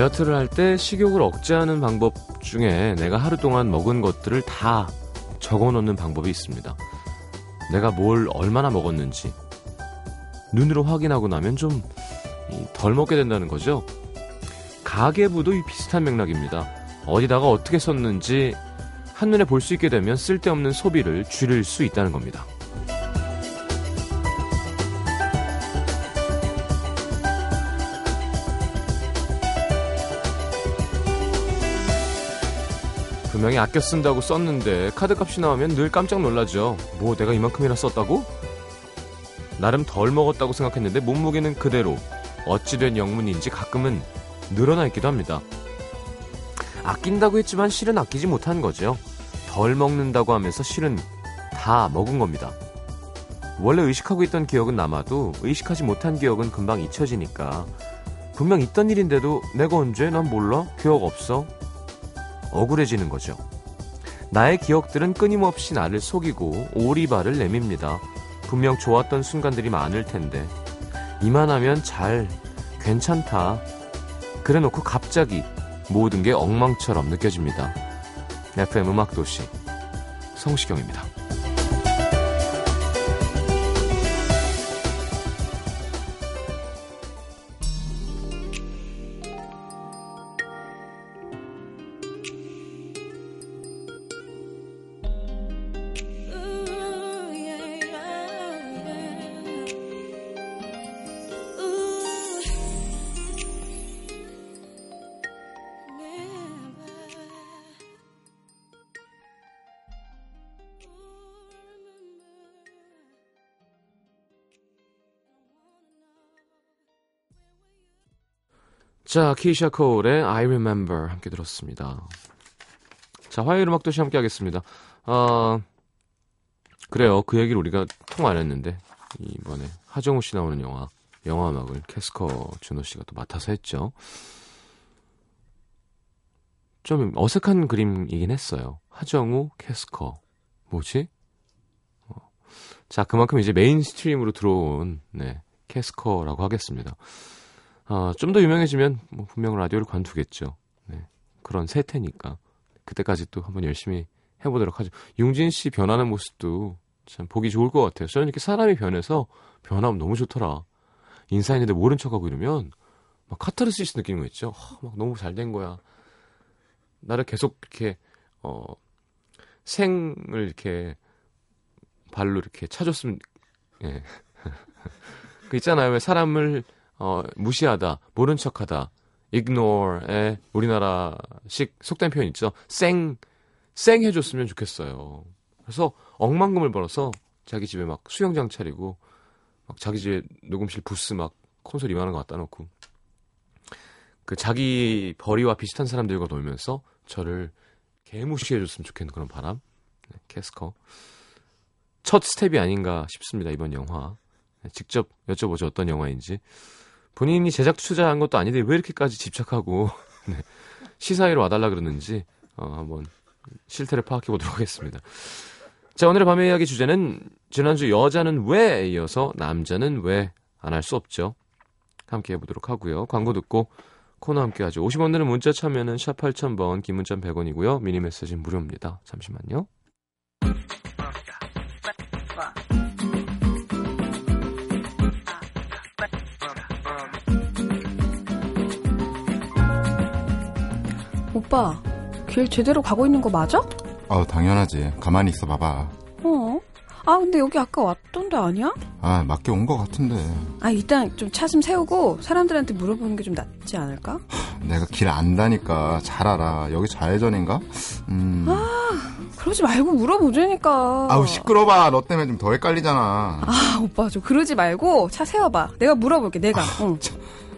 다이어트를 할 때 식욕을 억제하는 방법 중에 내가 하루 동안 먹은 것들을 다 적어 놓는 방법이 있습니다. 내가 뭘 얼마나 먹었는지 눈으로 확인하고 나면 좀 덜 먹게 된다는 거죠. 가계부도 비슷한 맥락입니다. 어디다가 어떻게 썼는지 한눈에 볼 수 있게 되면 쓸데없는 소비를 줄일 수 있다는 겁니다. 분명히 아껴 쓴다고 썼는데 카드값이 나오면 늘 깜짝 놀라죠. 뭐 내가 이만큼이나 썼다고? 나름 덜 먹었다고 생각했는데 몸무게는 그대로 어찌된 영문인지 가끔은 늘어나 있기도 합니다. 아낀다고 했지만 실은 아끼지 못한 거죠. 덜 먹는다고 하면서 실은 다 먹은 겁니다. 원래 의식하고 있던 기억은 남아도 의식하지 못한 기억은 금방 잊혀지니까 분명 있던 일인데도 내가 언제 난 몰라 기억 없어 억울해지는 거죠. 나의 기억들은 끊임없이 나를 속이고 오리발을 내밉니다. 분명 좋았던 순간들이 많을 텐데 이만하면 잘 괜찮다. 그래놓고 갑자기 모든 게 엉망처럼 느껴집니다. FM 음악도시 성시경입니다. 자, 키샤 코울의 I Remember 함께 들었습니다. 자, 화요일 음악 도시 함께 하겠습니다. 어, 그래요. 그 얘기를 우리가 통 안 했는데, 이번에 하정우 씨 나오는 영화, 영화 음악을 캐스커 준호 씨가 또 맡아서 했죠. 좀 어색한 그림이긴 했어요. 하정우, 캐스커. 뭐지? 어. 자, 그만큼 이제 mainstream으로 들어온, 네, 캐스커라고 하겠습니다. 어, 좀 더 유명해지면 뭐 분명 라디오를 관두겠죠. 네. 그런 세태니까. 그때까지 또 한번 열심히 해보도록 하죠. 융진 씨 변하는 모습도 참 보기 좋을 것 같아요. 저는 이렇게 사람이 변해서 변하면 너무 좋더라. 인사했는데 모른 척하고 이러면 막 카타르시스 느끼는 거 있죠. 어, 막 너무 잘 된 거야. 나를 계속 이렇게 어 생을 이렇게 발로 이렇게 차줬으면 예. 그 있잖아요. 왜 사람을 어, 무시하다, 모른 척하다, ignore의 우리나라식 속된 표현 있죠. 쌩, 쌩 해줬으면 좋겠어요. 그래서 억만금을 벌어서 자기 집에 막 수영장 차리고, 막 자기 집에 녹음실 부스 막 콘솔 이만한 거 갖다 놓고, 그 자기 벌이와 비슷한 사람들과 놀면서 저를 개무시해줬으면 좋겠는 그런 바람. 네, 캐스커. 첫 스텝이 아닌가 싶습니다, 이번 영화. 네, 직접 여쭤보죠, 어떤 영화인지. 본인이 제작 투자한 것도 아닌데 왜 이렇게까지 집착하고 네, 시사회로 와달라 그러는지 어, 한번 실태를 파악해 보도록 하겠습니다. 자 오늘의 밤의 이야기 주제는 지난주 여자는 왜 이어서 남자는 왜 안 할 수 없죠. 함께 해보도록 하고요. 광고 듣고 코너 함께 하죠. 50원 드는 문자 참여는 샵 8000번, 긴 문자 100원이고요. 미니 메시지는 무료입니다. 잠시만요. 오빠, 길 제대로 가고 있는 거 맞아? 아, 당연하지. 가만히 있어 봐봐. 어? 아, 근데 여기 아까 왔던 데 아니야? 아, 맞게 온 거 같은데. 아, 일단 좀 차 좀 세우고 사람들한테 물어보는 게 좀 낫지 않을까? 내가 길 안다니까 잘 알아. 여기 좌회전인가? 음. 아, 그러지 말고 물어보자니까. 아우, 시끄러봐. 너 때문에 좀 더 헷갈리잖아. 아, 오빠 좀 그러지 말고 차 세워봐. 내가 물어볼게, 내가. 아, 응.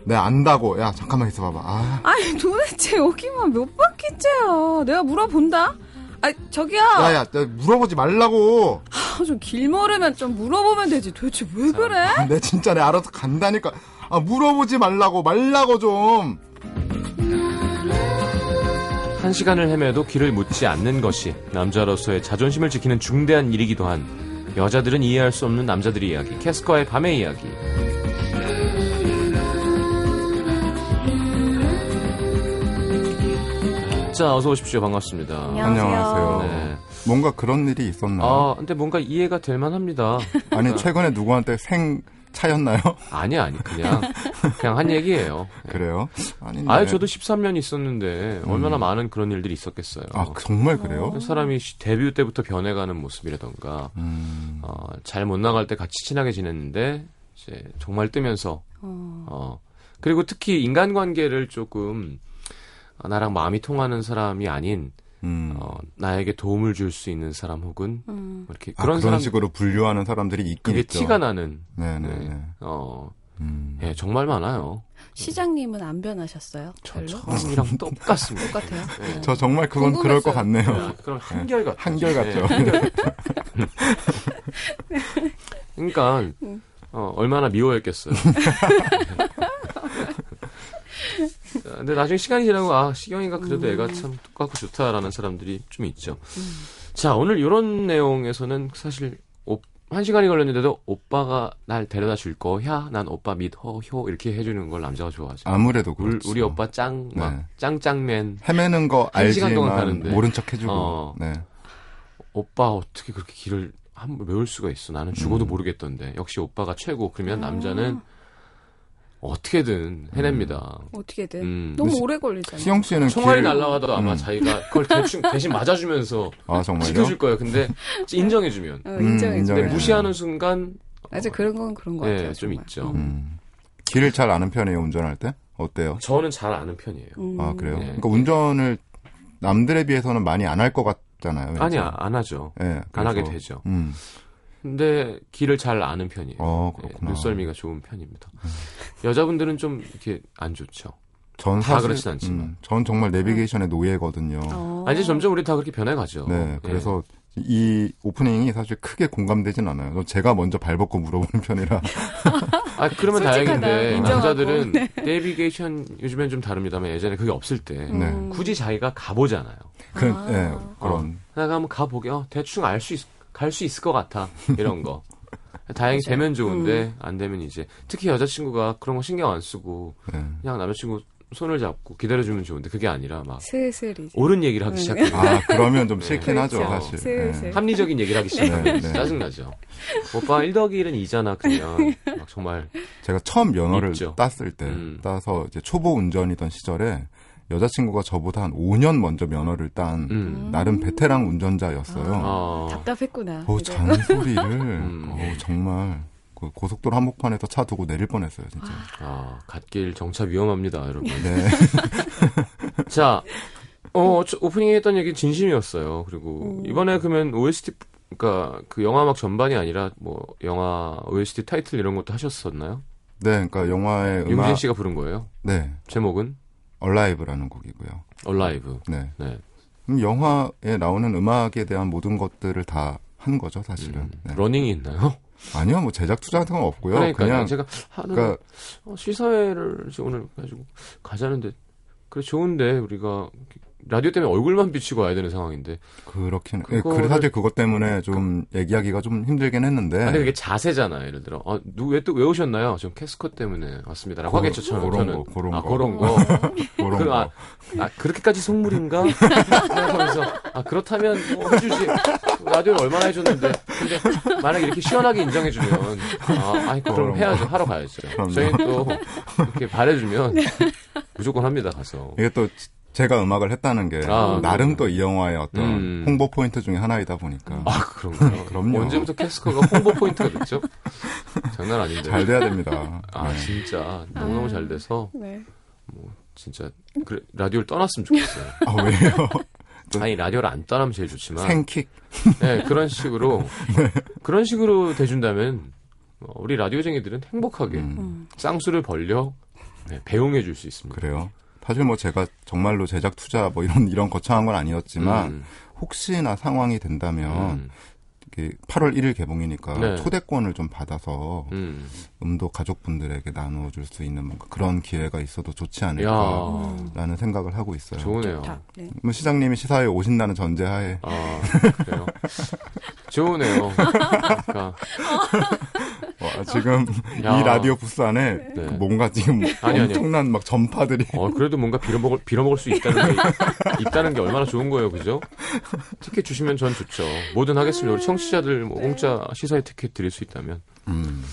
내 안다고. 야, 잠깐만 있어봐봐. 아. 아니, 도대체 여기만 몇 바퀴째야. 내가 물어본다? 아, 저기요. 야, 야, 물어보지 말라고. 아, 좀 길 모르면 좀 물어보면 되지. 도대체 왜 그래? 아, 내 진짜 내 알아서 간다니까. 아, 물어보지 말라고, 말라고 좀. 한 시간을 헤매도 길을 묻지 않는 것이 남자로서의 자존심을 지키는 중대한 일이기도 한 여자들은 이해할 수 없는 남자들의 이야기. 캐스커의 밤의 이야기. 자, 어서 오십시오. 반갑습니다. 안녕하세요. 안녕하세요. 네. 뭔가 그런 일이 있었나요? 아, 근데 뭔가 이해가 될 만합니다. 아니 최근에 누구한테 생 차였나요? 아니, 아니, 그냥, 그냥 한 얘기예요. 그래요? 아니 아예 저도 13년 있었는데, 얼마나 많은 그런 일들이 있었겠어요. 아 정말 그래요? 그 사람이 시- 데뷔 때부터 변해가는 모습이라던가, 음, 어, 잘 못 나갈 때 같이 친하게 지냈는데, 이제 정말 뜨면서, 어. 어, 그리고 특히 인간관계를 조금, 아, 나랑 마음이 통하는 사람이 아닌, 음. 어, 나에게 도움을 줄 수 있는 사람 혹은, 음. 뭐 이렇게 아, 그런 그런 사람, 식으로 분류하는 사람들이 있긴 그게 있죠. 티가 나는, 네네네. 네. 어, 음. 예, 정말 많아요. 시장님은 안 변하셨어요? 저 별로? 처음이랑 똑같습니다. 똑같아요. 네. 저 정말 그건 그럴 것 궁금했어요. 같네요. 아, 그럼 한결 같죠. 한결 같죠. 그러니까 어, 얼마나 미워했겠어요. 자, 근데 나중에 시간이 지나고 아 시경이가 그래도 애가 참 똑같고 좋다라는 사람들이 좀 있죠. 자 오늘 이런 내용에서는 사실 오- 한 시간이 걸렸는데도 오빠가 날 데려다 줄 거야. 난 오빠 믿어효 이렇게 해주는 걸 남자가 좋아하죠. 아무래도 우리, 그렇죠. 우리 오빠 짱막 네. 짱짱맨 헤매는 거한 시간 동안 알지만 가는데. 모른 척 해주고. 어. 네. 오빠 어떻게 그렇게 길을 한번 외울 수가 있어. 나는 죽어도 모르겠던데. 역시 오빠가 최고. 그러면 남자는 어떻게든 해냅니다. 어떻게든. 음. 너무 시- 오래 걸리잖아요. 시영 씨는 총알이 길- 날라와도 아마 음. 자기가 그걸 대충 대신 맞아주면서 아 정말요? 지켜줄 거예요. 근데 인정해주면 어, 음, 인정해. 요 네. 무시하는 순간 맞아 그런 건 그런 것 네, 같아요. 좀 정말. 있죠. 음. 길을 잘 아는 편이에요 운전할 때? 어때요? 저는 잘 아는 편이에요. 음. 아 그래요? 네. 그러니까 운전을 남들에 비해서는 많이 안 할 것 같잖아요. 왠지. 아니 아- 안 하죠. 예, 안 하게 되죠. 음. 근데 길을 잘 아는 편이에요. 어 네, 그렇구나. 음. 눈썰미가 좋은 편입니다. 여자분들은 좀 이렇게 안 좋죠. 전 다 사실 그렇진 않지만. 음, 전 정말 내비게이션의 노예거든요. 어. 아, 이제 점점 우리 다 그렇게 변해가죠. 네, 예. 그래서 이 오프닝이 사실 크게 공감되진 않아요. 전 제가 먼저 발벗고 물어보는 편이라. 아, 그러면. 다행인데, 인정하고. 남자들은 내비게이션 요즘엔 좀 다릅니다만 예전에 그게 없을 때, 네. 음. 굳이 자기가 가보잖아요. 그, 아. 예, 그런. 내가 한번 가보게, 어, 대충 알 수 있, 갈 수 있을 것 같아. 이런 거. 다행히. 되면 좋은데, 안 되면 이제, 특히 여자친구가 그런 거 신경 안 쓰고, 예. 그냥 남자친구 손을 잡고 기다려주면 좋은데, 그게 아니라 막, 슬슬 이제. 옳은 얘기를 하기 음. 시작해요. 아, 그러면 좀 싫긴 그렇죠. 하죠, 사실. 슬슬. 예. 합리적인 얘기를 하기 시작하면 네, 네. 짜증나죠. 오빠 1 더하기 1은 2잖아, 그러면. 막 정말, 제가 처음 면허를 있죠. 땄을 때, 음. 따서 이제 초보 운전이던 시절에 여자친구가 저보다 한 5년 먼저 면허를 딴 음. 나름 베테랑 운전자였어요. 어, 답답했구나. 어. 잔소리를, 음. 어, 정말, 그 고속도로 한복판에서 차 두고 내릴 뻔했어요, 진짜. 아, 갓길 정차 위험합니다, 여러분. 네. 자, 어, 저 오프닝에 했던 얘기 진심이었어요. 그리고 음. 이번에 그러면 OST, 그러니까 그 영화 음악 전반이 아니라 뭐 영화 OST 타이틀 이런 것도 하셨었나요? 네, 그러니까 영화의 융진 음악, 씨가 부른 거예요. 네, 제목은 Alive라는 곡이고요. Alive. 네. 네. 그럼 영화에 나오는 음악에 대한 모든 것들을 다 한 거죠, 사실은. 음, 네. 러닝이 있나요? 아니요, 뭐 제작 투자 같은 건 없고요. 그러니까 그냥 제가 하는 그러니까 어, 시사회를 오늘 가지고 가자는데 그래 좋은데 우리가 라디오 때문에 얼굴만 비치고 와야 되는 상황인데 그렇긴. 예, 그거를- 그래 사실 그것 때문에 좀 얘기하기가 좀 힘들긴 했는데. 아니 그게 자세잖아요. 예를 들어 어, 누왜또 왜 오셨나요? 전 캐스커 때문에 왔습니다라고 하겠죠. 저는 그런 거, 그런 아 거. 그런 거. 그런 그, 거. 아, 아, 그렇게까지 속물인가? 생각하면서, 아, 그렇다면, 뭐, 해주지. 라디오를 얼마나 해줬는데. 근데, 만약에 이렇게 시원하게 인정해주면, 아, 아니, 그럼 해야죠. 하러 가야죠. 저희는 또, 이렇게 바래주면, 무조건 합니다, 가서. 이게 또 제가 음악을 했다는 게 아, 나름 또 이 영화의 어떤 음. 홍보 포인트 중에 하나이다 보니까 아, 그런가요? 그럼요. 언제부터 캐스커가 홍보 포인트가 됐죠? 장난 아닌데. 잘 돼야 됩니다. 아, 네. 진짜. 너무너무 잘 돼서, 네. 진짜, 그래, 라디오를 떠났으면 좋겠어요. 아 왜요? 아니, 라디오를 안 떠나면 제일 좋지만. 생킥. 네, 그런 식으로 그런 식으로 돼준다면 어, 우리 라디오쟁이들은 행복하게 음, 음. 쌍수를 벌려 네, 배웅해 줄 수 있습니다. 그래요. 사실 뭐 제가 정말로 제작 투자 뭐 이런 이런 거창한 건 아니었지만 음, 혹시나 상황이 된다면 음, 이게 8월 1일 개봉이니까 네. 초대권을 좀 받아서 음. 음도 가족분들에게 나눠줄 수 있는 뭔가 그런 기회가 있어도 좋지 야, 않을까라는 생각을 하고 있어요. 좋으네요. 좋다. 네. 뭐 시장님이 시사회에 오신다는 전제하에 아, 그래요. 좋으네요. 그러니까 어, 아, 지금 야. 이 라디오 부스 안에 네. 그 뭔가 지금 아니, 아니요. 엄청난 막 전파들이 어, 그래도 뭔가 빌어먹을, 빌어먹을 수 있다는 게, 있다는 게 얼마나 좋은 거예요, 그죠? 티켓 주시면 전 좋죠. 뭐든 하겠습니다. 우리 청취자들 뭐 공짜 시사회 티켓 드릴 수 있다면. 음,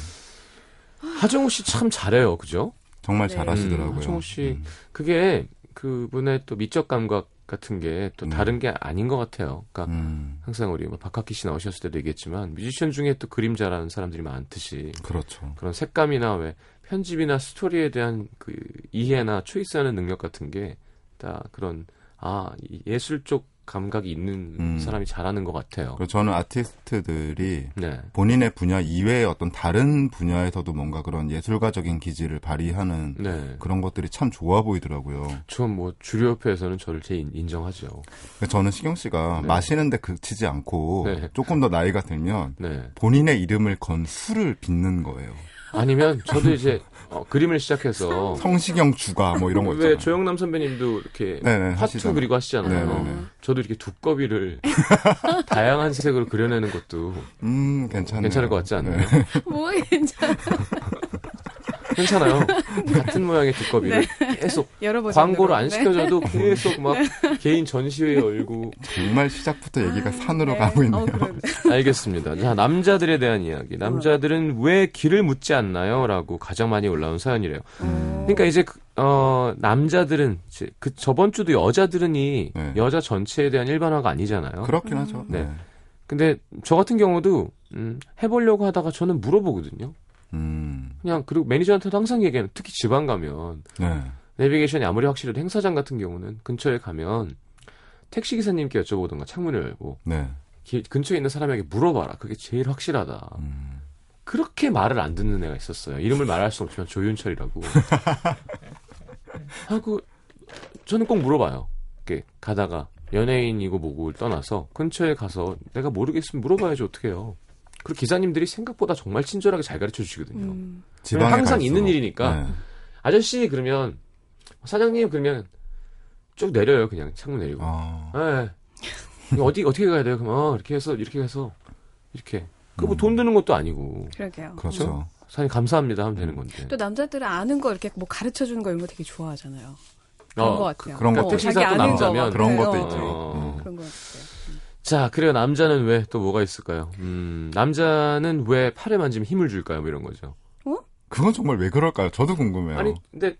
하정우 씨 참 잘해요, 그죠? 정말 네. 잘하시더라고요. 음, 하정우 씨. 음. 그게 그분의 또 미적 감각 같은 게또 음. 다른 게 아닌 것 같아요. 그러니까 음, 항상 우리 뭐 박학기 씨 나오셨을 때도 얘기했지만 뮤지션 중에 또 그림 잘하는 사람들이 많듯이 그렇죠. 그런 색감이나 왜 편집이나 스토리에 대한 그 이해나 초이스하는 능력 같은 게 다 그런 아이 예술 쪽 감각이 있는 음. 사람이 잘하는 것 같아요. 저는 아티스트들이 네, 본인의 분야 이외의 어떤 다른 분야에서도 뭔가 그런 예술가적인 기질을 발휘하는 네. 그런 것들이 참 좋아 보이더라고요. 전뭐 주류협회에서는 저를 제일 인- 인정하죠. 저는 시경 씨가 네. 마시는데 그치지 않고 네. 조금 더 나이가 들면 네. 본인의 이름을 건 술을 빚는 거예요. 아니면 저도 이제 어, 그림을 시작해서 성시경 주가 뭐 이런 거왜 있잖아요. 조영남 선배님도 이렇게 네네, 화투 하시잖아요. 그리고 하시잖아요. 네네네. 저도 이렇게 두꺼비를 다양한 색으로 그려내는 것도 음, 괜찮네요. 괜찮을 것 같지 않나요? 네. 뭐 괜찮아. 괜찮아요. 같은 모양의 두꺼비를 계속 여러 번 광고를 안 네. 시켜줘도 계속 막 개인 전시회 열고 정말 시작부터 얘기가 산으로 네. 가고 있네요. 어. 알겠습니다. 자 남자들에 대한 이야기. 남자들은 왜 길을 묻지 않나요?라고 가장 많이 올라온 사연이래요. 어. 그러니까 이제 그, 어 남자들은 그 저번 주도 여자들은이 네. 여자 전체에 대한 일반화가 아니잖아요. 그렇긴 하죠. 네. 네. 근데 저 같은 경우도 음, 해보려고 하다가 저는 물어보거든요. 음, 그냥 그리고 매니저한테도 항상 얘기하는 특히 지방 가면 네. 내비게이션이 아무리 확실해도 행사장 같은 경우는 근처에 가면 택시 기사님께 여쭤보던가 창문을 열고 네. 기- 근처에 있는 사람에게 물어봐라. 그게 제일 확실하다. 음, 그렇게 말을 안 듣는 애가 있었어요. 이름을 말할 수 없지만 조윤철이라고. 하고 저는 꼭 물어봐요. 이렇게 가다가 연예인이고 뭐고를 떠나서 근처에 가서 내가 모르겠으면 물어봐야지 어떡해요. 그리고 기사님들이 생각보다 정말 친절하게 잘 가르쳐 주시거든요. 음. 지방에 항상 갈수록. 있는 일이니까. 네. 아저씨 그러면 사장님 그러면 쭉 내려요 그냥 창문 내리고. 아, 예. 이거 어디 어떻게 가야 돼요? 그럼 어, 이렇게 해서 이렇게 해서 이렇게. 그뭐 음. 돈 드는 것도 아니고 그러게요. 그렇죠. 사장님 감사합니다 하면 되는 건데. 또 남자들은 아는 거 이렇게 뭐 가르쳐 주는 거 이런 거 되게 좋아하잖아요. 그런 어, 것 같아요. 그런 것도 자기 택시기사 또 아는 남자면 거 그런. 것도 어, 있죠. 어. 음. 그런 것 같아요. 자, 그래요. 남자는 왜 또 뭐가 있을까요? 음, 남자는 왜 팔에 만지면 힘을 줄까요? 뭐 이런 거죠. 그건 정말 왜 그럴까요? 저도 궁금해요. 아니, 근데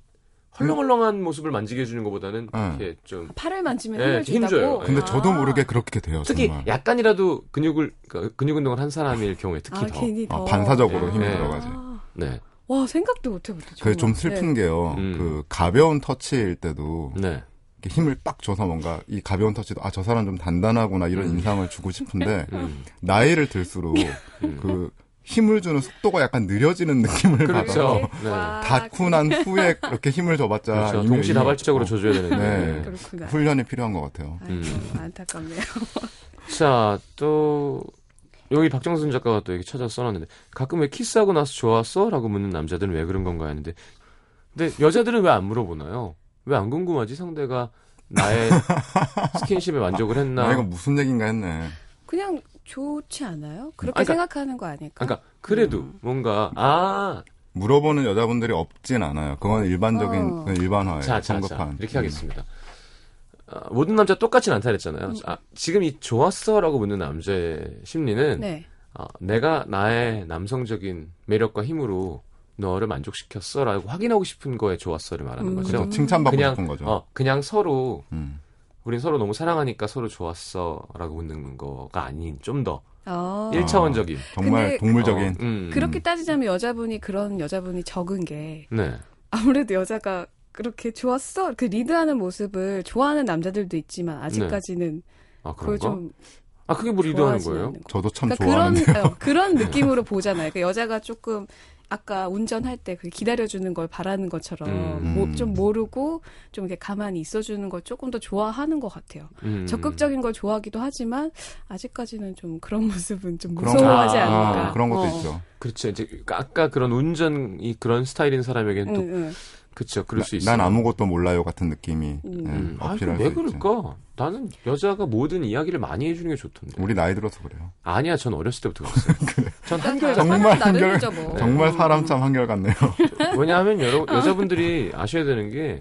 헐렁헐렁한 모습을 만지게 해주는 것보다는 네. 이렇게 좀 팔을 만지면 네, 힘을 힘 준다고. 줘요. 근데 아. 저도 모르게 그렇게 돼요. 특히 정말. 약간이라도 근육을 그러니까 근육 운동을 한 사람일 경우에 특히 아, 더. 괜히 아, 더 반사적으로 네. 힘이 네. 들어가지. 아, 네, 와 생각도 못해봤다. 그게 좀. 슬픈 네. 게요. 음. 그 가벼운 터치일 때도 네, 힘을 빡 줘서 뭔가 이 가벼운 터치도 아 저 사람 좀 단단하구나 이런 음. 인상을 주고 싶은데 음, 나이를 들수록 음. 그 힘을 주는 속도가 약간 느려지는 느낌을 그렇죠. 받아서 네. 난 후에 그렇게 힘을 줘봤자 그렇죠. 동시다발적으로 어, 줘줘야 되는데. 네. 그렇구나. 훈련이 필요한 것 같아요. 아이고, 음. 안타깝네요. 자, 또 여기 박정순 작가가 또 여기 찾아서 써놨는데 가끔 왜 키스하고 나서 좋았어? 라고 묻는 남자들은 왜 그런 건가 하는데 근데 여자들은 왜 안 물어보나요? 왜 안 궁금하지? 상대가 나의 스킨십에 만족을 했나? 아, 이건 무슨 얘기인가 했네. 그냥 좋지 않아요? 그렇게 아니, 그러니까- 생각하는 거 아닐까? 그러니까 그래도 음. 뭔가 아, 물어보는 여자분들이 없진 않아요. 그건 일반적인 어. 그 일반화예요. 자, 자, 자, 성급한. 이렇게 음. 하겠습니다. 아, 모든 남자 똑같진 않다 그랬잖아요. 아, 지금 이 좋았어라고 묻는 남자의 심리는 네. 아, 내가 나의 남성적인 매력과 힘으로 너를 만족시켰어라고 확인하고 싶은 거에 좋았어를 말하는 음. 거죠. 칭찬받고 그냥 싶은 거죠. 어, 그냥 서로 음. 우린 서로 너무 사랑하니까 서로 좋았어라고 묻는 거가 아닌 좀더 어. 일- 1차원적인. 정말 근데- 동물적인. 어, 음, 그렇게 따지자면 여자분이 그런 여자분이 적은 게 네. 아무래도 여자가 그렇게 좋았어 그 리드하는 모습을 좋아하는 남자들도 있지만 아직까지는 아 그걸? 좀 아 그게 뭐 리드하는 거예요? 저도 참 그러니까 그런 좋아하는데. 어, 그런 느낌으로 보잖아요. 그러니까 여자가 조금 아까 운전할 때 그 기다려주는 걸 바라는 것처럼 음. 뭐, 좀 모르고 좀 이렇게 가만히 있어주는 걸 조금 더 좋아하는 것 같아요. 음. 적극적인 걸 좋아하기도 하지만 아직까지는 좀 그런 모습은 좀 그런 무서워하지 거- 않을까. 아, 그런 것도 어. 있죠. 그렇죠. 이제 아까 그런 운전이 그런 스타일인 사람에게는 또 응, 응. 그쵸, 그럴 수 있어요. 난 아무것도 몰라요 같은 느낌이 음. 예, 음, 아, 어필할 왜수 있죠. 그럴까? 나는 여자가 모든 이야기를 많이 해주는 게 좋던데. 우리 나이 들어서 그래요. 아니야, 전 어렸을 때부터 그랬어요. 전 한결 정말 사람 한결- 뭐. 정말 음. 사람 참 한결 같네요. 왜냐하면 여러, 여자분들이 아셔야 되는 게,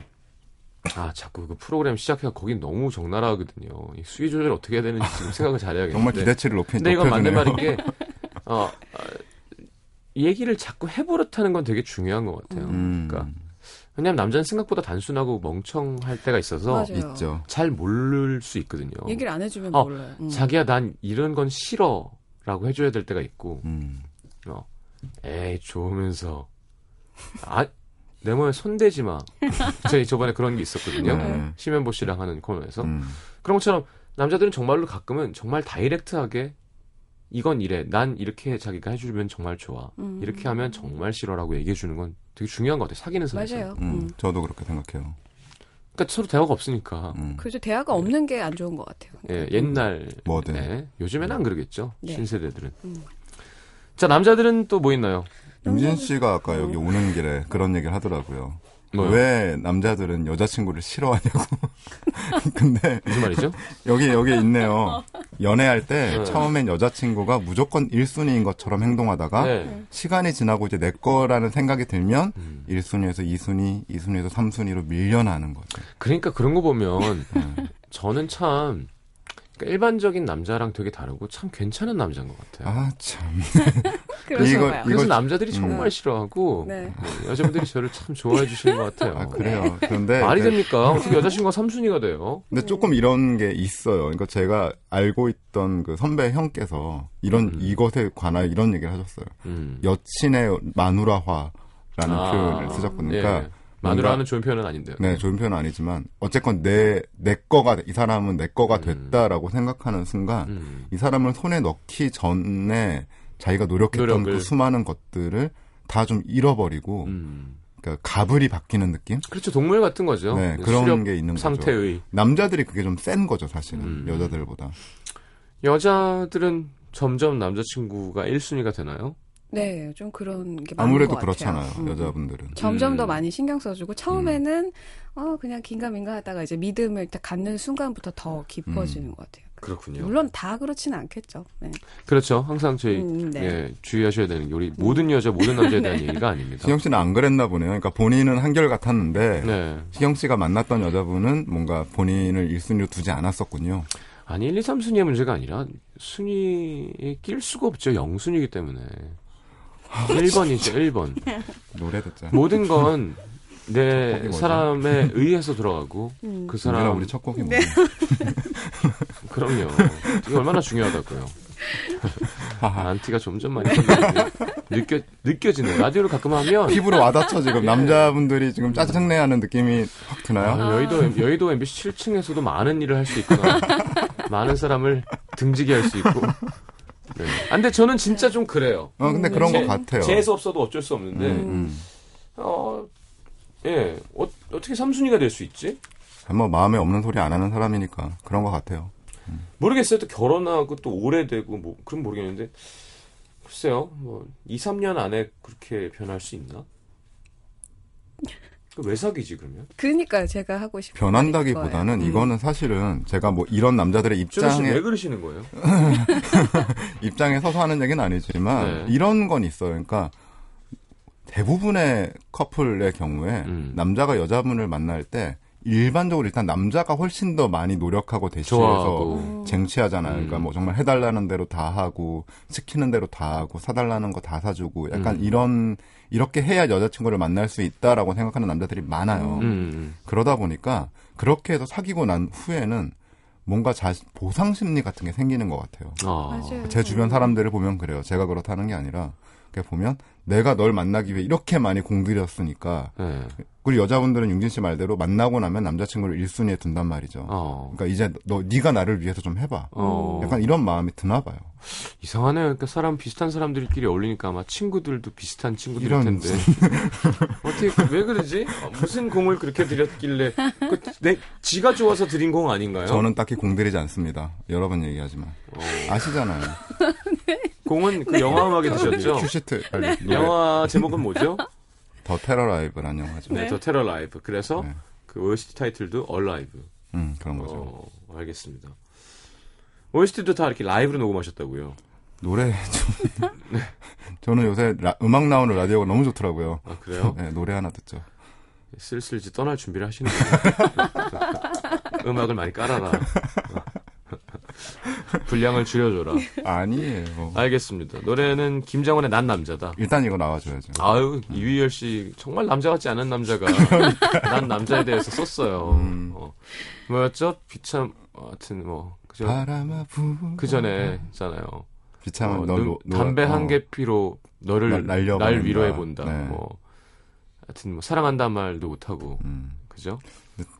아, 자꾸 그 프로그램 시작해서 거긴 너무 적나라하거든요. 이 수위 조절 어떻게 해야 되는지 지금 생각을 잘해야겠는데. 정말 기대치를 높이 근데 이건 맞는. 말인 게, 어, 어, 얘기를 자꾸 해버릇하는 건 되게 중요한 것 같아요. 음, 그러니까 왜냐하면 남자는 생각보다 단순하고 멍청할 때가 있어서 맞아요. 있죠. 잘 모를 수 있거든요. 얘기를 안 해주면 어, 몰라요. 음. 자기야 난 이런 건 싫어라고 해줘야 될 때가 있고 음. 어, 에이 좋으면서 아, 내 몸에 손대지 마. 저희 저번에 그런 게 있었거든요. 네. 심현보 씨랑 하는 코너에서 음. 그런 것처럼 남자들은 정말로 가끔은 정말 다이렉트하게 이건 이래. 난 이렇게 자기가 해주면 정말 좋아. 음. 이렇게 하면 정말 싫어라고 얘기해 주는 건 되게 중요한 것 같아요. 사귀는 사이에서. 맞아요. 음, 음. 저도 그렇게 생각해요. 그러니까 서로 대화가 없으니까. 음. 그래서 대화가 없는 게 안 좋은 것 같아요. 예, 옛날 뭐든. 네, 요즘에는 안 그러겠죠. 네. 신세대들은. 음. 자, 남자들은 또 뭐 있나요? 임진 씨가 아까 음. 여기 오는 길에 그런 얘기를 하더라고요. 뭐요? 왜 남자들은 여자친구를 싫어하냐고. 근데 무슨 말이죠? 여기 여기 있네요. 연애할 때 네. 처음엔 여자친구가 무조건 1순위인 것처럼 행동하다가 네. 시간이 지나고 이제 내 거라는 생각이 들면 음. 1순위에서 2순위, 2순위에서 3순위로 밀려나는 거죠. 그러니까 그런 거 보면 음. 저는 참 그러니까 일반적인 남자랑 되게 다르고 참 괜찮은 남자인 것 같아요. 아, 참. 그래서 이거- 봐요. 그래서 이거- 남자들이 음. 정말 싫어하고 네. 네, 여자분들이 저를 참 좋아해 주시는 것 같아요. 아, 그래요. 그런데 말이 그- 됩니까? 어떻게 여자친구가 3순위가 돼요? 근데 조금 이런 게 있어요. 그러니까 제가 알고 있던 그 선배 형께서 이런 음. 이것에 관하여 이런 얘기를 하셨어요. 음. 여친의 마누라화라는 아, 표현을 쓰셨거든요. 그러니까 예. 마누라는 좋은 표현은 아닌데요. 네, 좋은 표현은 아니지만 어쨌건 내 내 거가 이 사람은 내 거가 됐다라고 생각하는 순간 음. 이 사람을 손에 넣기 전에 자기가 노력했던 노력을. 그 수많은 것들을 다 좀 잃어버리고 음. 그러니까 가불이 바뀌는 느낌? 그렇죠. 동물 같은 거죠. 네, 그런 게 있는 거죠. 상태의 남자들이 그게 좀 센 거죠, 사실은. 음. 여자들보다. 여자들은 점점 남자친구가 1순위가 되나요? 네, 좀 그런 게 많은 아무래도 것 같아요. 그렇잖아요, 음. 여자분들은. 점점 음. 더 많이 신경 써주고 처음에는 어 그냥 긴가민가 하다가 이제 믿음을 딱 갖는 순간부터 더 깊어지는 것 같아요. 그렇군요. 물론 다 그렇지는 않겠죠. 네. 그렇죠. 항상 저희 음, 네. 예, 주의하셔야 되는 게 우리 모든 여자 모든 남자에 대한 얘기가 아닙니다. 시경 씨는 안 그랬나 보네요. 그러니까 본인은 한결 같았는데 네. 시경 씨가 만났던 여자분은 뭔가 본인을 1순위로 두지 않았었군요. 아니 1, 2, 3순위의 문제가 아니라 순위에 낄 수가 없죠. 0순위이기 때문에. 1번이죠. 1번. 노래 듣자. 모든 건 내? 사람에 의해서 들어가고 음. 그 사람 우리 첫 곡이 네. 그럼요. 이게 얼마나 중요하다고요. 안티가 점점 많이 느껴 느껴지네. 라디오를 가끔 하면 피부로 와닿죠 지금 남자분들이 지금 짜증내하는 느낌이 확 드나요? 아, 여의도 여의도 MBC 7층에서도 많은 일을 할 수 있구나. 많은 사람을 등지게 할 수 있고. 네. 아, 근데 저는 진짜 좀 그래요. 어 근데 그런 제- 것 같아요. 재수 없어도 어쩔 수 없는데, 음, 음. 어, 예, 어, 어떻게 3순위가 될 수 있지? 뭐 마음에 없는 소리 안 하는 사람이니까 그런 것 같아요. 모르겠어요. 또 결혼하고 또 오래되고, 뭐, 그럼 모르겠는데, 글쎄요, 뭐, 2, 3년 안에 그렇게 변할 수 있나? 그왜 사귀지, 그러면? 그러니까 제가 하고 싶은 변한다기보다는. 이거는 사실은 제가 뭐 이런 남자들의 입장에 왜 그러시는 거예요? 입장에 서서 하는 얘기는 아니지만 네. 이런 건 있어요. 그러니까 대부분의 커플의 경우에 음. 남자가 여자분을 만날 때 일반적으로 일단 남자가 훨씬 더 많이 노력하고 대시해서. 쟁취하잖아요. 그러니까 음. 뭐 정말 해달라는 대로 다 하고 시키는 대로 다 하고 사달라는 거 다 사주고 약간 음. 이런 이렇게 해야 여자친구를 만날 수 있다라고 생각하는 남자들이 많아요. 음, 음. 그러다 보니까 그렇게 해서 사귀고 난 후에는 뭔가 자 보상 심리 같은 게 생기는 것 같아요. 아. 맞아요. 제 주변 사람들을 보면 그래요. 제가 그렇다는 게 아니라 그냥 보면 내가 널 만나기 위해 이렇게 많이 공들였으니까 네. 그리고 여자분들은 융진 씨 말대로 만나고 나면 남자친구를 1순위에 둔단 말이죠. 어. 그러니까 이제 너 네가 나를 위해서 좀 해봐. 어. 약간 이런 마음이 드나 봐요. 이상하네요. 그러니까 사람 비슷한 사람들끼리 어울리니까 아마 친구들도 비슷한 친구들일 이런 텐데. 어떻게 왜 그러지? 어, 무슨 공을 그렇게 드렸길래 그 내 지가 좋아서 드린 공 아닌가요? 저는 딱히 공들이지 않습니다. 여러 번 얘기하지만 어, 아시잖아요. 공은 그 영화 음악에 드셨죠? 큐시트 영화 제목은 뭐죠? 더 테러 라이브라는 영화죠. 네, 네. 더 테러 라이브. 그래서 네. 그 OST 타이틀도 Alive. 음, 그런 거죠. 어, 알겠습니다. OST도 다 이렇게 라이브로 녹음하셨다고요? 노래 좀. 저는 요새 라- 음악 나오는 라디오가 너무 좋더라고요. 아, 그래요? 네, 노래 하나 듣죠. 슬슬 이제 떠날 준비를 하시는군요. 음악을 많이 깔아라. 분량을 줄여줘라. 아니에요. 알겠습니다. 노래는 김장원의 난 남자다. 일단 이거 나와줘야죠. 아유, 이휘열 씨, 정말 남자 같지 않은 남자가 난 남자에 대해서 썼어요. 음. 어. 뭐였죠? 비참, 어, 하여튼 뭐, 그죠? 바람아 부. 그 전에 있잖아요. 비참한 어, 너, 눈- 노, 노, 담배 어, 한개 피로 너를 날- 날, 날려버린다. 위로해 본다. 네. 뭐, 하여튼 뭐, 사랑한다는 말도 못하고, 음, 그죠?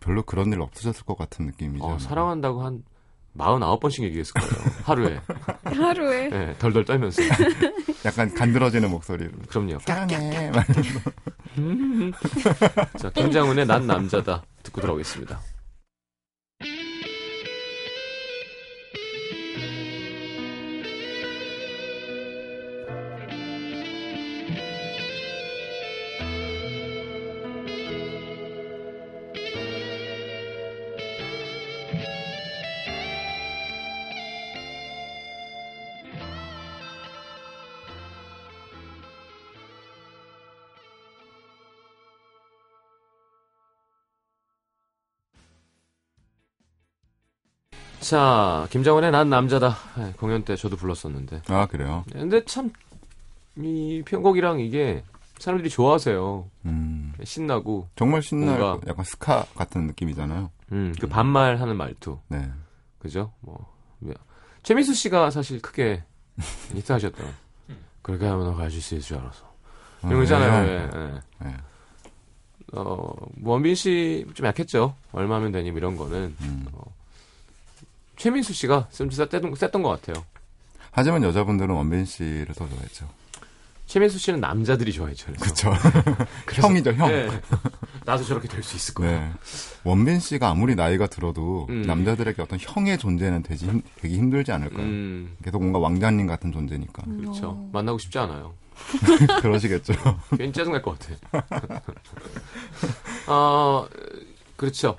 별로 그런 일 없으셨을 것 같은 느낌이죠. 어, 사랑한다고 한 49번씩 얘기했을 거예요. 하루에. 하루에 네, 덜덜 떨면서. 약간 간드러지는 목소리로. 그럼요. 깡해. 막 자, 김장훈의 난 남자다. 듣고 들어오겠습니다. 자, 김장훈의 난 남자다. 네, 공연 때 저도 불렀었는데. 아 그래요. 네, 근데 참, 이 편곡이랑 이게 사람들이 좋아하세요. 음, 신나고, 정말 뭔가- 약간 스카 같은 느낌이잖아요. 음, 그 반말 하는 말투. 네. 그죠? 뭐, 뭐, 최민수 씨가 사실 크게 히트하셨던. 그렇게 하면 가질 수 있을 줄 알아서. 이런 거 있잖아요. 네. 예, 예. 네. 어, 뭐 원빈 씨 좀 약했죠. 얼마면 되니 뭐 이런 거는. 음. 최민수 씨가 좀 셌던, 셌던 것 같아요. 하지만 여자분들은 원빈 씨를 더 좋아했죠. 최민수 씨는 남자들이 좋아했죠. 그렇죠. 형이죠, 형. 네. 나도 저렇게 될 수 있을 거야. 네. 원빈 씨가 아무리 나이가 들어도 음. 남자들에게 어떤 형의 존재는 되지 힘, 되게 힘들지 않을까요? 음, 계속 뭔가 왕자님 같은 존재니까. 그렇죠. 어. 만나고 싶지 않아요. 그러시겠죠. 괜히 짜증날 것 같아. 어, 그렇죠.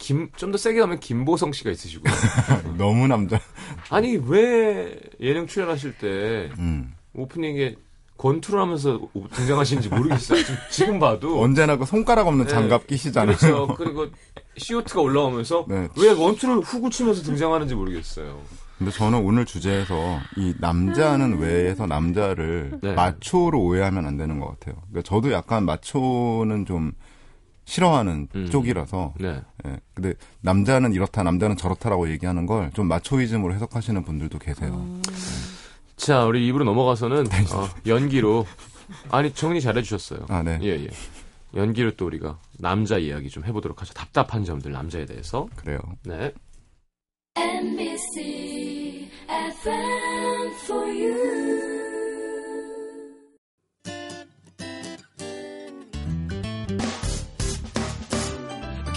김, 좀 더 세게 가면 김보성 씨가 있으시고. 너무 남자. 아니, 왜 예능 출연하실 때 음. 오프닝에 권투를 하면서 오- 등장하시는지 모르겠어요. 지금, 봐도. 언제나 그 손가락 없는 네. 장갑 끼시잖아요. 그렇죠. 그리고 시오트가 올라오면서 네. 왜 원투를 후구 치면서 등장하는지 모르겠어요. 근데 저는 오늘 주제에서 이 남자는 외에서 남자를 네. 마초로 오해하면 안 되는 것 같아요. 그러니까 저도 약간 마초는 좀 싫어하는 음. 쪽이라서. 네. 예. 근데 남자는 이렇다, 남자는 저렇다라고 얘기하는 걸 좀 마초이즘으로 해석하시는 분들도 계세요. 자, 우리 입으로 넘어가서는 어, 연기로 아니 정리 잘 해주셨어요. 아, 네. 예, 예. 연기로 또 우리가 남자 이야기 좀 해보도록 하죠. 답답한 점들 남자에 대해서. 그래요. 네. NBC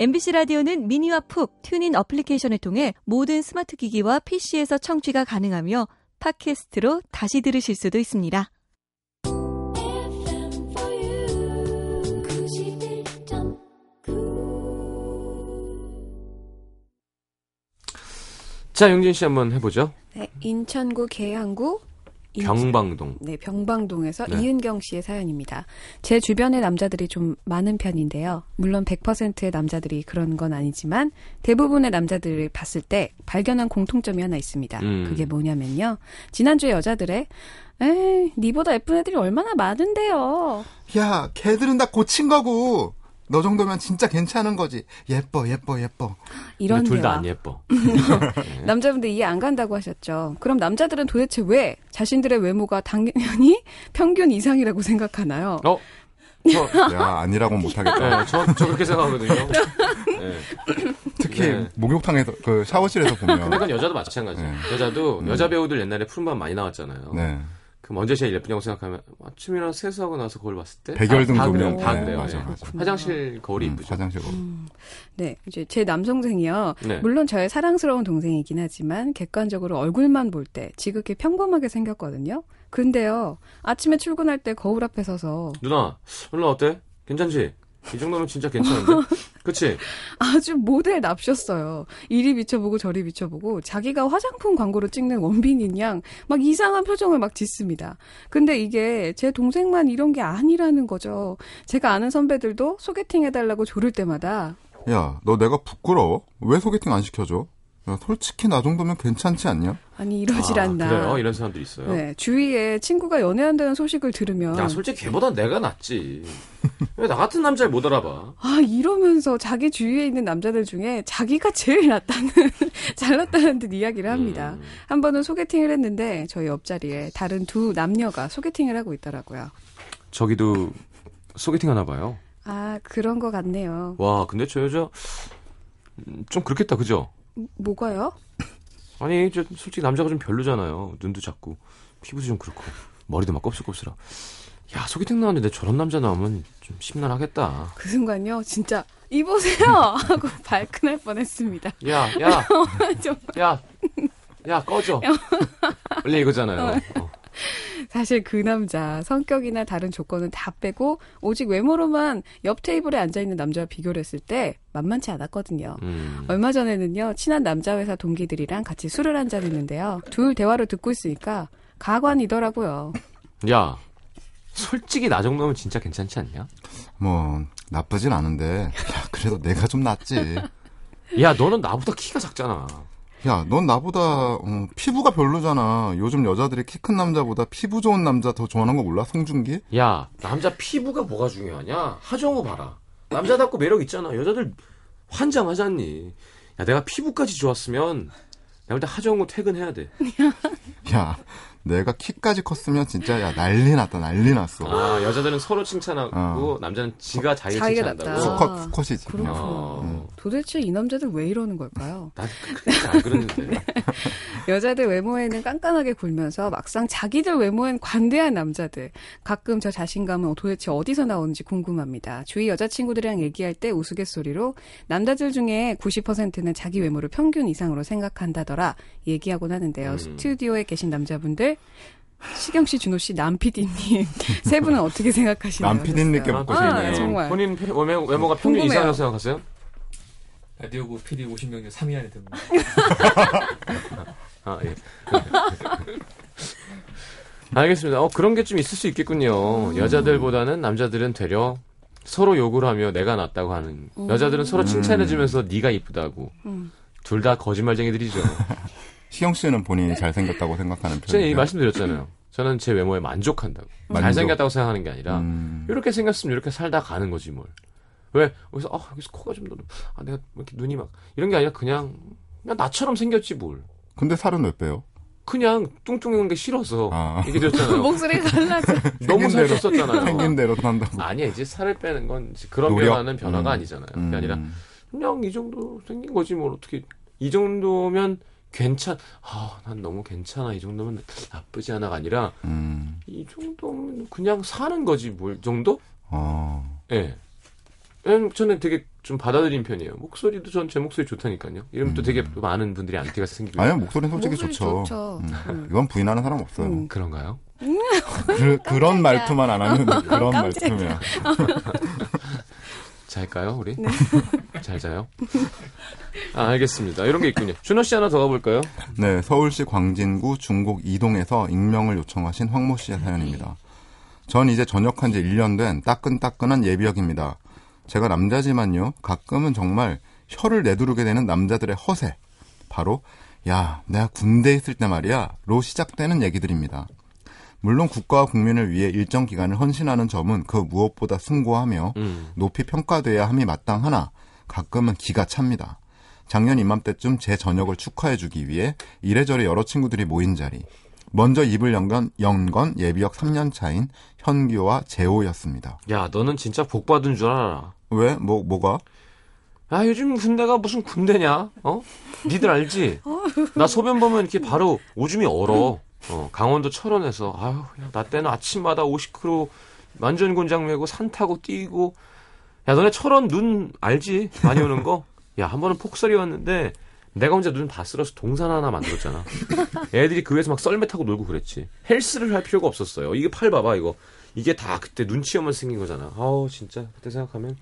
MBC 라디오는 미니와 푹, 튠인 어플리케이션을 통해 모든 스마트 기기와 PC에서 청취가 가능하며 팟캐스트로 다시 들으실 수도 있습니다. FM for you. 91.9. 자, 융진 씨 한번 해보죠. 네, 인천시 계양구 병방동. 네, 병방동에서 네. 이은경 씨의 사연입니다. 제 주변의 남자들이 좀 많은 편인데요. 물론 100%의 남자들이 그런 건 아니지만 대부분의 남자들을 봤을 때 발견한 공통점이 하나 있습니다. 음. 그게 뭐냐면요. 지난주에 여자들의 에이, 니보다 예쁜 애들이 얼마나 많은데요. 야, 걔들은 다 고친 거고. 너 정도면 진짜 괜찮은 거지. 예뻐, 예뻐, 예뻐. 이런 둘 다. 안 예뻐. 남자분들 이해 안 간다고 하셨죠. 그럼 남자들은 도대체 왜 자신들의 외모가 당연히 평균 이상이라고 생각하나요? 어? 저, 야 아니라고는 못하겠다. 네, 저, 저 그렇게 생각하거든요. 네. 특히 네. 목욕탕에서 그 샤워실에서 보면 그건 여자도 마찬가지예요. 네. 여자도 여자 배우들 옛날에 푸른밤 많이 나왔잖아요. 네 그 언제 제일 예쁘냐고 생각하면 아침이랑 세수하고 나서 거울 봤을 때 백열등 다, 다 조명. 그래요. 다 네, 그래요. 맞아, 예. 맞아. 화장실 거울이 음, 이쁘죠. 화장실 거울. 네, 이제 제 남동생이요. 네. 물론 저의 사랑스러운 동생이긴 하지만 객관적으로 얼굴만 볼 때 지극히 평범하게 생겼거든요. 근데요, 아침에 출근할 때 거울 앞에 서서 누나 오늘 어때? 괜찮지? 이 정도면 진짜 괜찮은데? 그치? 아주 모델 납셨어요. 이리 비춰보고 저리 비춰보고 자기가 화장품 광고를 찍는 원빈인 양 막 이상한 표정을 막 짓습니다. 근데 이게 제 동생만 이런 게 아니라는 거죠. 제가 아는 선배들도 소개팅 해달라고 조를 때마다 야, 너 내가 부끄러워? 왜 소개팅 안 시켜줘? 야, 솔직히 나 정도면 괜찮지 않냐? 아니 이러질 아, 않나. 그래요? 이런 사람들이 있어요. 네, 주위에 친구가 연애한다는 소식을 들으면 야, 솔직히 걔보다 내가 낫지. 왜 나 같은 남자를 못 알아봐? 아 이러면서 자기 주위에 있는 남자들 중에 자기가 제일 낫다는 잘났다는 듯 이야기를 합니다. 음. 한 번은 소개팅을 했는데 저희 옆자리에 다른 두 남녀가 소개팅을 하고 있더라고요. 저기도 소개팅 하나 봐요. 아 그런 것 같네요. 와, 근데 저 여자 음, 좀 그렇겠다, 그죠? 뭐가요? 아니, 저 솔직히 남자가 좀 별로잖아요. 눈도 작고 피부도 좀 그렇고 머리도 막 껍질껍질하고. 야, 소개팅 나왔는데 저런 남자 나오면 좀 심란하겠다. 그 순간요 진짜 이보세요 하고 발끈할 뻔했습니다. 야, 야, 좀 야, 야, 꺼져. 원래 이거잖아요. 어. 사실 그 남자 성격이나 다른 조건은 다 빼고 오직 외모로만 옆 테이블에 앉아 있는 남자와 비교를 했을 때 만만치 않았거든요. 음. 얼마 전에는요, 친한 남자 회사 동기들이랑 같이 술을 한 잔 했는데요. 둘 대화를 듣고 있으니까 가관이더라고요. 야, 솔직히 나 정도면 진짜 괜찮지 않냐? 뭐 나쁘진 않은데 야, 그래도 내가 좀 낫지. 야, 너는 나보다 키가 작잖아. 야, 넌 나보다 어, 피부가 별로잖아. 요즘 여자들이 키 큰 남자보다 피부 좋은 남자 더 좋아하는 거 몰라? 송중기? 야, 남자 피부가 뭐가 중요하냐? 하정우 봐라. 남자답고 매력 있잖아. 여자들 환장하잖니. 야, 내가 피부까지 좋았으면 내가 볼때 하정우 퇴근해야 돼. 야, 내가 키까지 컸으면 진짜 야 난리 났다 난리 났어. 아, 여자들은 서로 칭찬하고 어. 남자는 지가 자기 자기가 칭찬한다고. 낫다. 수컷 수컷이지. 그렇구나. 어. 도대체 이 남자들 왜 이러는 걸까요? 난 안 그러는데. 여자들 외모에는 깐깐하게 굴면서 막상 자기들 외모엔 관대한 남자들. 가끔 저 자신감은 도대체 어디서 나오는지 궁금합니다. 주위 여자친구들이랑 얘기할 때 우스갯소리로 남자들 중에 90%는 자기 외모를 평균 이상으로 생각한다더라 얘기하곤 하는데요. 음. 스튜디오에 계신 남자분들 시경 씨, 준호 씨, 남 PD님 세 분은 어떻게 생각하시나요? 남 PD님께 그랬어요. 묻고 아, 싶네요. 정말. 본인 피- 외모, 외모 가 평균. 이상이라고 생각하세요? 라디오부 PD 50명 중 3위 안에 듭니다. 아, 예. 알겠습니다. 어, 그런 게 좀 있을 수 있겠군요. 여자들보다는 남자들은 되려 서로 욕을 하며 내가 낫다고 하는. 여자들은 서로 칭찬해주면서 네가 이쁘다고. 음. 둘다 거짓말쟁이들이죠. 시영 씨는 본인이 잘생겼다고 생각하는 제가 이 편이에요. 말씀드렸잖아요. 저는 제 외모에 만족한다고. 만족. 잘생겼다고 생각하는 게 아니라 음, 이렇게 생겼으면 이렇게 살다 가는 거지 뭘. 왜 여기서 아 여기서 코가 좀 너무 아 내가 왜 이렇게 눈이 막 이런 게 아니라 그냥 그냥 나처럼 생겼지 뭘. 근데 살은 왜 빼요? 그냥 뚱뚱한 게 싫어서 아. 얘기 드렸잖아요. 목소리가 달라져. 너무 살쪘었잖아요. 생긴 대로 산다고. 아니야 이제 살을 빼는 건 이제 그런 노력? 변화는 변화가 음. 아니잖아요. 음. 그게 아니라 그냥 이 정도 생긴 거지 뭘 어떻게 이 정도면 괜찮 아 난 너무 괜찮아 이 정도면 나쁘지 않아가 아니라 음, 이 정도면 그냥 사는 거지 뭘 정도? 어, 예. 왜냐면 저는 되게 좀 받아들인 편이에요. 목소리도 전 제 목소리 좋다니까요. 이러면 또 되게 또 많은 분들이 안티가 생기고 아니요 목소리는 솔직히 목소리 좋죠. 좋죠. 음, 음. 이건 부인하는 사람 없어요. 음. 그런가요? 그, 그런 말투만 안 하면 그런. 말투면. 잘까요, 우리? 잘 자요? 아, 알겠습니다. 이런 게 있군요. 준호 씨 하나 더 가볼까요? 네, 서울시 광진구 중곡 이동에서 익명을 요청하신 황모 씨의 사연입니다. 전 이제 전역한 지 1년 된 따끈따끈한 예비역입니다. 제가 남자지만요, 가끔은 정말 혀를 내두르게 되는 남자들의 허세. 바로, 야, 내가 군대에 있을 때 말이야, 로 시작되는 얘기들입니다. 물론 국가와 국민을 위해 일정 기간을 헌신하는 점은 그 무엇보다 숭고하며 음. 높이 평가돼야 함이 마땅하나 가끔은 기가 찹니다. 작년 이맘때쯤 제 전역을 축하해주기 위해 이래저래 여러 친구들이 모인 자리. 먼저 입을 연건, 연건 예비역 3년 차인 현규와 재호였습니다. 야, 너는 진짜 복 받은 줄 알아. 왜? 뭐, 뭐가? 야, 요즘 군대가 무슨 군대냐? 어? 니들 알지? 나 소변 보면 이렇게 바로 오줌이 얼어. 어, 강원도 철원에서. 아유, 야, 나 때는 아침마다 50km 만전곤장 메고 산 타고 뛰고. 야, 너네 철원 눈 알지? 많이 오는 거? 야, 한 번은 폭설이 왔는데 내가 혼자 눈 다 쓸어서 동산 하나 만들었잖아. 애들이 그 위에서 막 썰매 타고 놀고 그랬지. 헬스를 할 필요가 없었어요. 이게 팔 봐봐, 이거. 이게 다 그때 눈치여만 생긴 거잖아. 아우, 진짜. 그때 생각하면.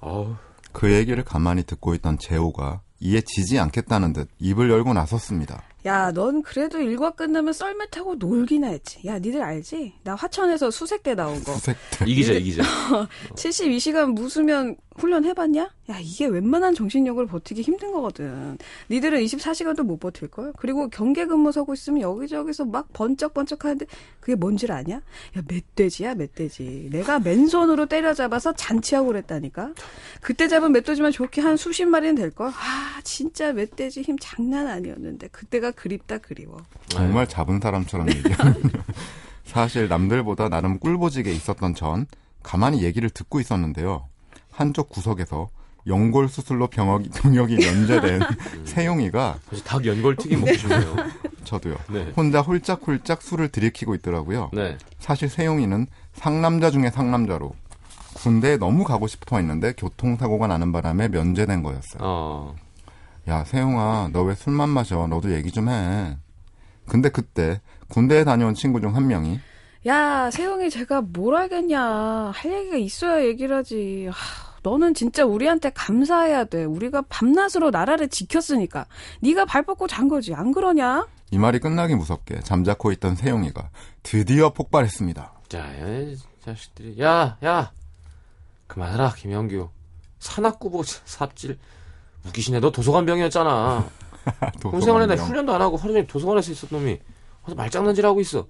아우. 그 얘기를 가만히 듣고 있던 재호가 이에 지지 않겠다는 듯 입을 열고 나섰습니다. 야, 넌 그래도 일과 끝나면 썰매 타고 놀기나 했지. 야, 니들 알지? 나 화천에서 수색대 나온 거. 수색대. 이기자, 이기자. 72시간 무수면 훈련 해봤냐? 야, 이게 웬만한 정신력을 버티기 힘든 거거든. 니들은 24시간도 못 버틸 걸? 그리고 경계 근무 서고 있으면 여기저기서 막 번쩍번쩍 하는데 그게 뭔 줄 아냐? 야, 멧돼지야, 멧돼지. 내가 맨손으로 때려잡아서 잔치하고 그랬다니까? 그때 잡은 멧돼지만 좋게 한 수십 마리는 될 걸? 아, 진짜 멧돼지 힘 장난 아니었는데. 그때가 그립다, 그리워. 정말 잡은 사람처럼 얘기하는요. 사실 남들보다 나름 꿀보직에 있었던 전 가만히 얘기를 듣고 있었는데요. 한쪽 구석에서 연골 수술로 병역이, 병역이 면제된 세용이가 사실 닭 연골 튀김 먹고 싶네요. 저도요. 네. 혼자 홀짝홀짝 술을 들이키고 있더라고요. 네. 사실 세용이는 상남자 중에 상남자로 군대에 너무 가고 싶어 했는데 교통사고가 나는 바람에 면제된 거였어요. 어. 야, 세용아, 너 왜 술만 마셔? 너도 얘기 좀 해. 근데 그때 군대에 다녀온 친구 중 한 명이 야, 세영이 제가 뭘 알겠냐. 할 얘기가 있어야 얘기를 하지. 하, 너는 진짜 우리한테 감사해야 돼. 우리가 밤낮으로 나라를 지켰으니까. 네가 발 뻗고 잔 거지. 안 그러냐? 이 말이 끝나기 무섭게 잠자코 있던 세용이가 드디어 폭발했습니다. 자, 이 자식들이. 야, 야! 그만해라, 김영규. 산악구보 삽질. 웃기시네. 너 도서관 병이었잖아. 군생활에 나 훈련도 안 하고 하루 종일 도서관에서 있었던 놈이 와서 말장난질 하고 있어.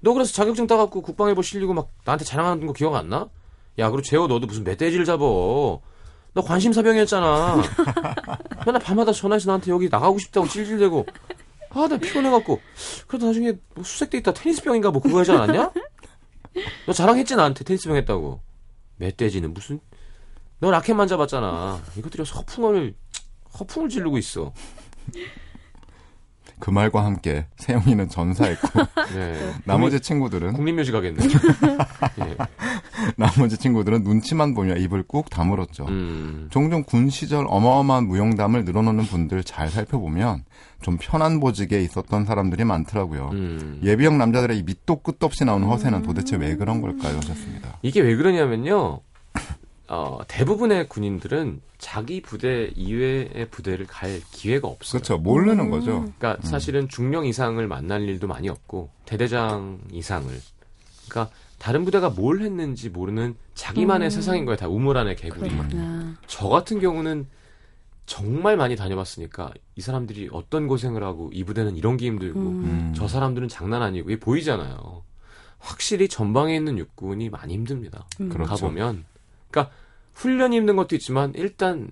너 그래서 자격증 따갖고 국방일보 실리고 막 나한테 자랑하는 거 기억 안 나? 야, 그리고 재호 너도 무슨 멧돼지를 잡어. 너 관심사병이었잖아. 맨날 밤마다 전화해서 나한테 여기 나가고 싶다고 찔찔대고. 아, 나 피곤해갖고. 그래도 나중에 뭐 수색대 있다 테니스병인가 뭐 그거 하지 않았냐? 너 자랑했지 나한테 테니스병 했다고. 멧돼지는 무슨? 너 라켓만 잡았잖아. 이것들이 허풍을 허풍을 지르고 있어. 그 말과 함께 세용이는 전사했고 네. 나머지 친구들은 국립묘지 가겠네. 예. 나머지 친구들은 눈치만 보며 입을 꾹 다물었죠. 음. 종종 군 시절 어마어마한 무용담을 늘어놓는 분들 잘 살펴보면 좀 편한 보직에 있었던 사람들이 많더라고요. 음. 예비역 남자들의 이 밑도 끝도 없이 나오는 허세는 도대체 왜 그런 걸까요? 하셨습니다. 이게 왜 그러냐면요. 어, 대부분의 군인들은 자기 부대 이외의 부대를 갈 기회가 없어요. 그렇죠. 모르는 거죠. 그러니까 사실은 중령 이상을 만날 일도 많이 없고 대대장 이상을 그러니까 다른 부대가 뭘 했는지 모르는 자기만의 세상인 거예요. 다 우물 안의 개구리. 그렇구나. 저 같은 경우는 정말 많이 다녀봤으니까 이 사람들이 어떤 고생을 하고 이 부대는 이런 게 힘들고 음. 저 사람들은 장난 아니고 이게 보이잖아요. 확실히 전방에 있는 육군이 많이 힘듭니다. 그렇죠. 가보면 그러니까 훈련이 힘든 것도 있지만 일단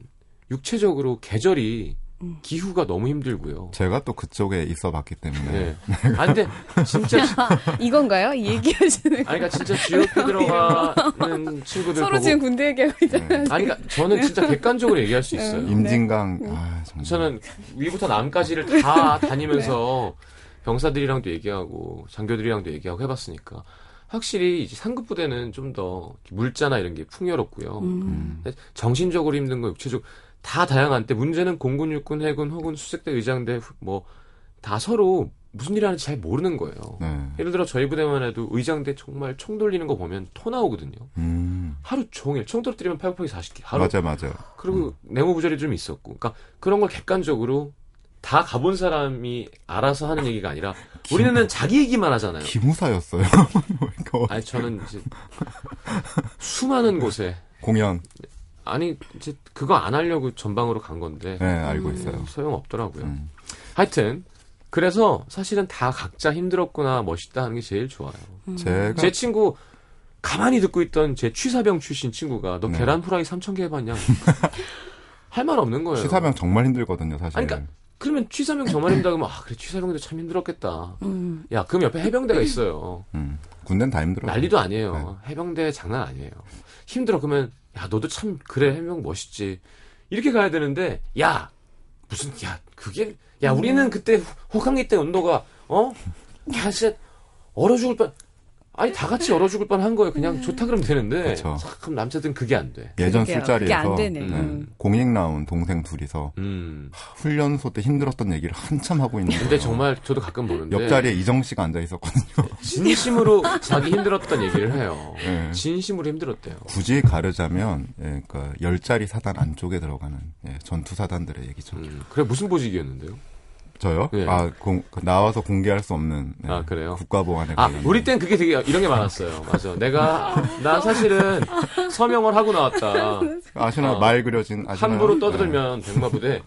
육체적으로 계절이 음. 기후가 너무 힘들고요. 제가 또 그쪽에 있어 봤기 때문에 네. 아 근데 진짜 이건가요? 이 얘기하시는 아니 그러니까 진짜 GOP 들어가는 친구들 서로 보고 지금 군대 얘기하고 있잖아요. 아니 그러니까 저는 진짜 객관적으로 얘기할 수 있어요. 임진강 네. 아, 정말. 저는 위부터 남까지를 다 다니면서 병사들이랑도 얘기하고 장교들이랑도 얘기하고 해 봤으니까 확실히 이제 상급 부대는 좀 더 물자나 이런 게 풍요롭고요. 음. 근데 정신적으로 힘든 거, 육체적 다 다양한데 문제는 공군, 육군, 해군 혹은 수색대, 의장대 뭐 다 서로 무슨 일 하는지 잘 모르는 거예요. 네. 예를 들어 저희 부대만 해도 의장대 정말 총 돌리는 거 보면 토 나오거든요. 음. 하루 종일 총 떨어뜨리면 팔굽혀펴기 40개. 하루 맞아 맞아. 그리고 내무부절이 좀 있었고, 그러니까 그런 걸 객관적으로 다 가본 사람이 알아서 하는 얘기가 아니라 우리는 자기 얘기만 하잖아요. 기무사였어요. 아니 저는 이제 수많은 곳에 공연. 아니 이제 그거 안 하려고 전방으로 간 건데 네, 알고 있어요. 소용 없더라고요. 음. 하여튼 그래서 사실은 다 각자 힘들었구나 멋있다 하는 게 제일 좋아요. 제가 제 친구 가만히 듣고 있던 제 취사병 출신 친구가 너 네. 계란 후라이 3천 개 해봤냐? 할 말 없는 거예요. 시사병 정말 힘들거든요, 사실. 아니, 그러니까 그러면 취사병 정말 힘들다 그러면 아 그래 취사병도 참 힘들었겠다. 음. 야 그럼 옆에 해병대가 있어요. 음. 군대는 다 힘들어요. 난리도 아니에요. 해병대 장난 아니에요. 힘들어 그러면 야 너도 참 그래 해병 멋있지. 이렇게 가야 되는데 야 무슨 야 그게 야 우리는 그때 호- 호강기 때 온도가 어? 야 진짜 얼어 죽을 뻔 아니 다 같이 얼어 죽을 뻔한 거예요. 그냥 좋다 그러면 되는데 그쵸. 참 남자들은 그게 안 돼. 예전 그러게요. 술자리에서 그게 안 되네. 네, 음. 공익 나온 동생 둘이서 음. 훈련소 때 힘들었던 얘기를 한참 하고 있는 근데 거예요. 정말 저도 가끔 보는데 옆자리에 이정 씨가 앉아 있었거든요. 진심으로 자기 힘들었던 얘기를 해요. 예. 진심으로 힘들었대요. 굳이 가르자면 예, 그러니까 열자리 사단 안쪽에 들어가는 예, 전투 사단들의 얘기죠. 음, 그래 무슨 보직이었는데요? 저요? 예. 아 공- 그 나와서 공개할 수 없는 네, 아, 그래요? 국가보안에 아, 관련 우리 땐 그게 되게 이런 게 많았어요. 맞아. 내가 나 사실은 서명을 하고 나왔다. 아시나 어. 말 그려진 아시나요? 함부로 떠들면 백마부대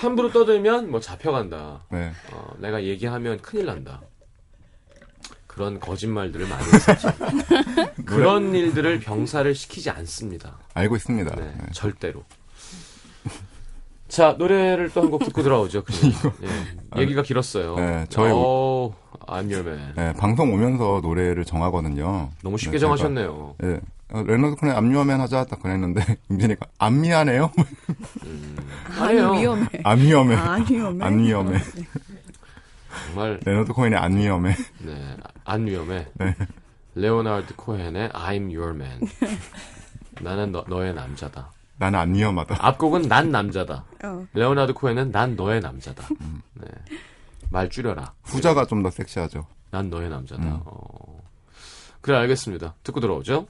함부로 떠들면 뭐 잡혀간다. 네. 네. 어, 내가 얘기하면 큰일 난다. 그런 거짓말들을 많이 했었죠. 그런 일들을 병사를 시키지 않습니다. 알고 있습니다. 네, 네. 절대로. 자, 노래를 또 한 곡 듣고 돌아오죠. 예, 얘기가 길었어요. 네, 저희 오, I'm your man. 네, 방송 오면서 노래를 정하거든요. 너무 쉽게 네, 정하셨네요. 예. 어, 레너드 코헨의 I'm your man 하자 딱 그랬는데 융진이가 안 위험해요? 아니 아니에요. 위험해. 안 위험해. 안 위험해. 안 위험해. 정말 레너드 코헨의 안 위험해. 네, 안 위험해. 네. 레오나르드 코헨의 I'm your man. 나는 너, 너의 남자다. 나는 안 위험하다. 앞곡은 난 남자다. 어. 레오나르드 코헨은 난 너의 남자다. 음. 네. 말 줄여라. 후자가 좀 더 섹시하죠. 난 너의 남자다. 음. 어. 그래 알겠습니다. 듣고 들어오죠.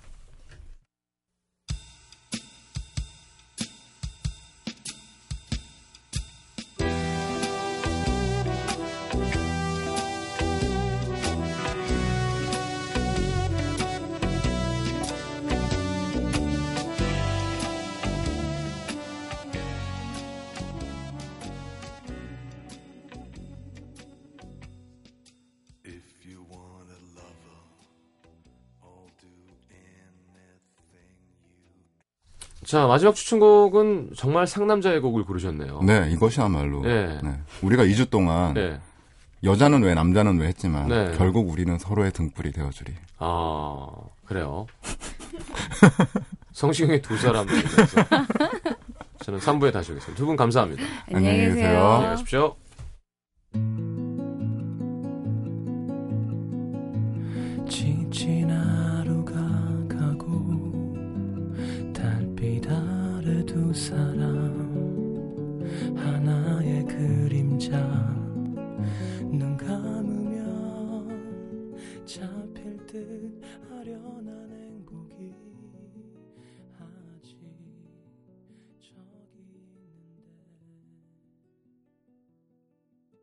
자 마지막 추천곡은 정말 상남자의 곡을 고르셨네요. 네, 이것이야말로. 네. 네. 우리가 2주 동안 네. 여자는 왜 남자는 왜 했지만 네. 결국 우리는 서로의 등불이 되어주리. 아 그래요. 성시경의 두 사람 저는 3부에 다시 오겠습니다. 두 분 감사합니다. 안녕히. 계세요. 안녕히 가십시오.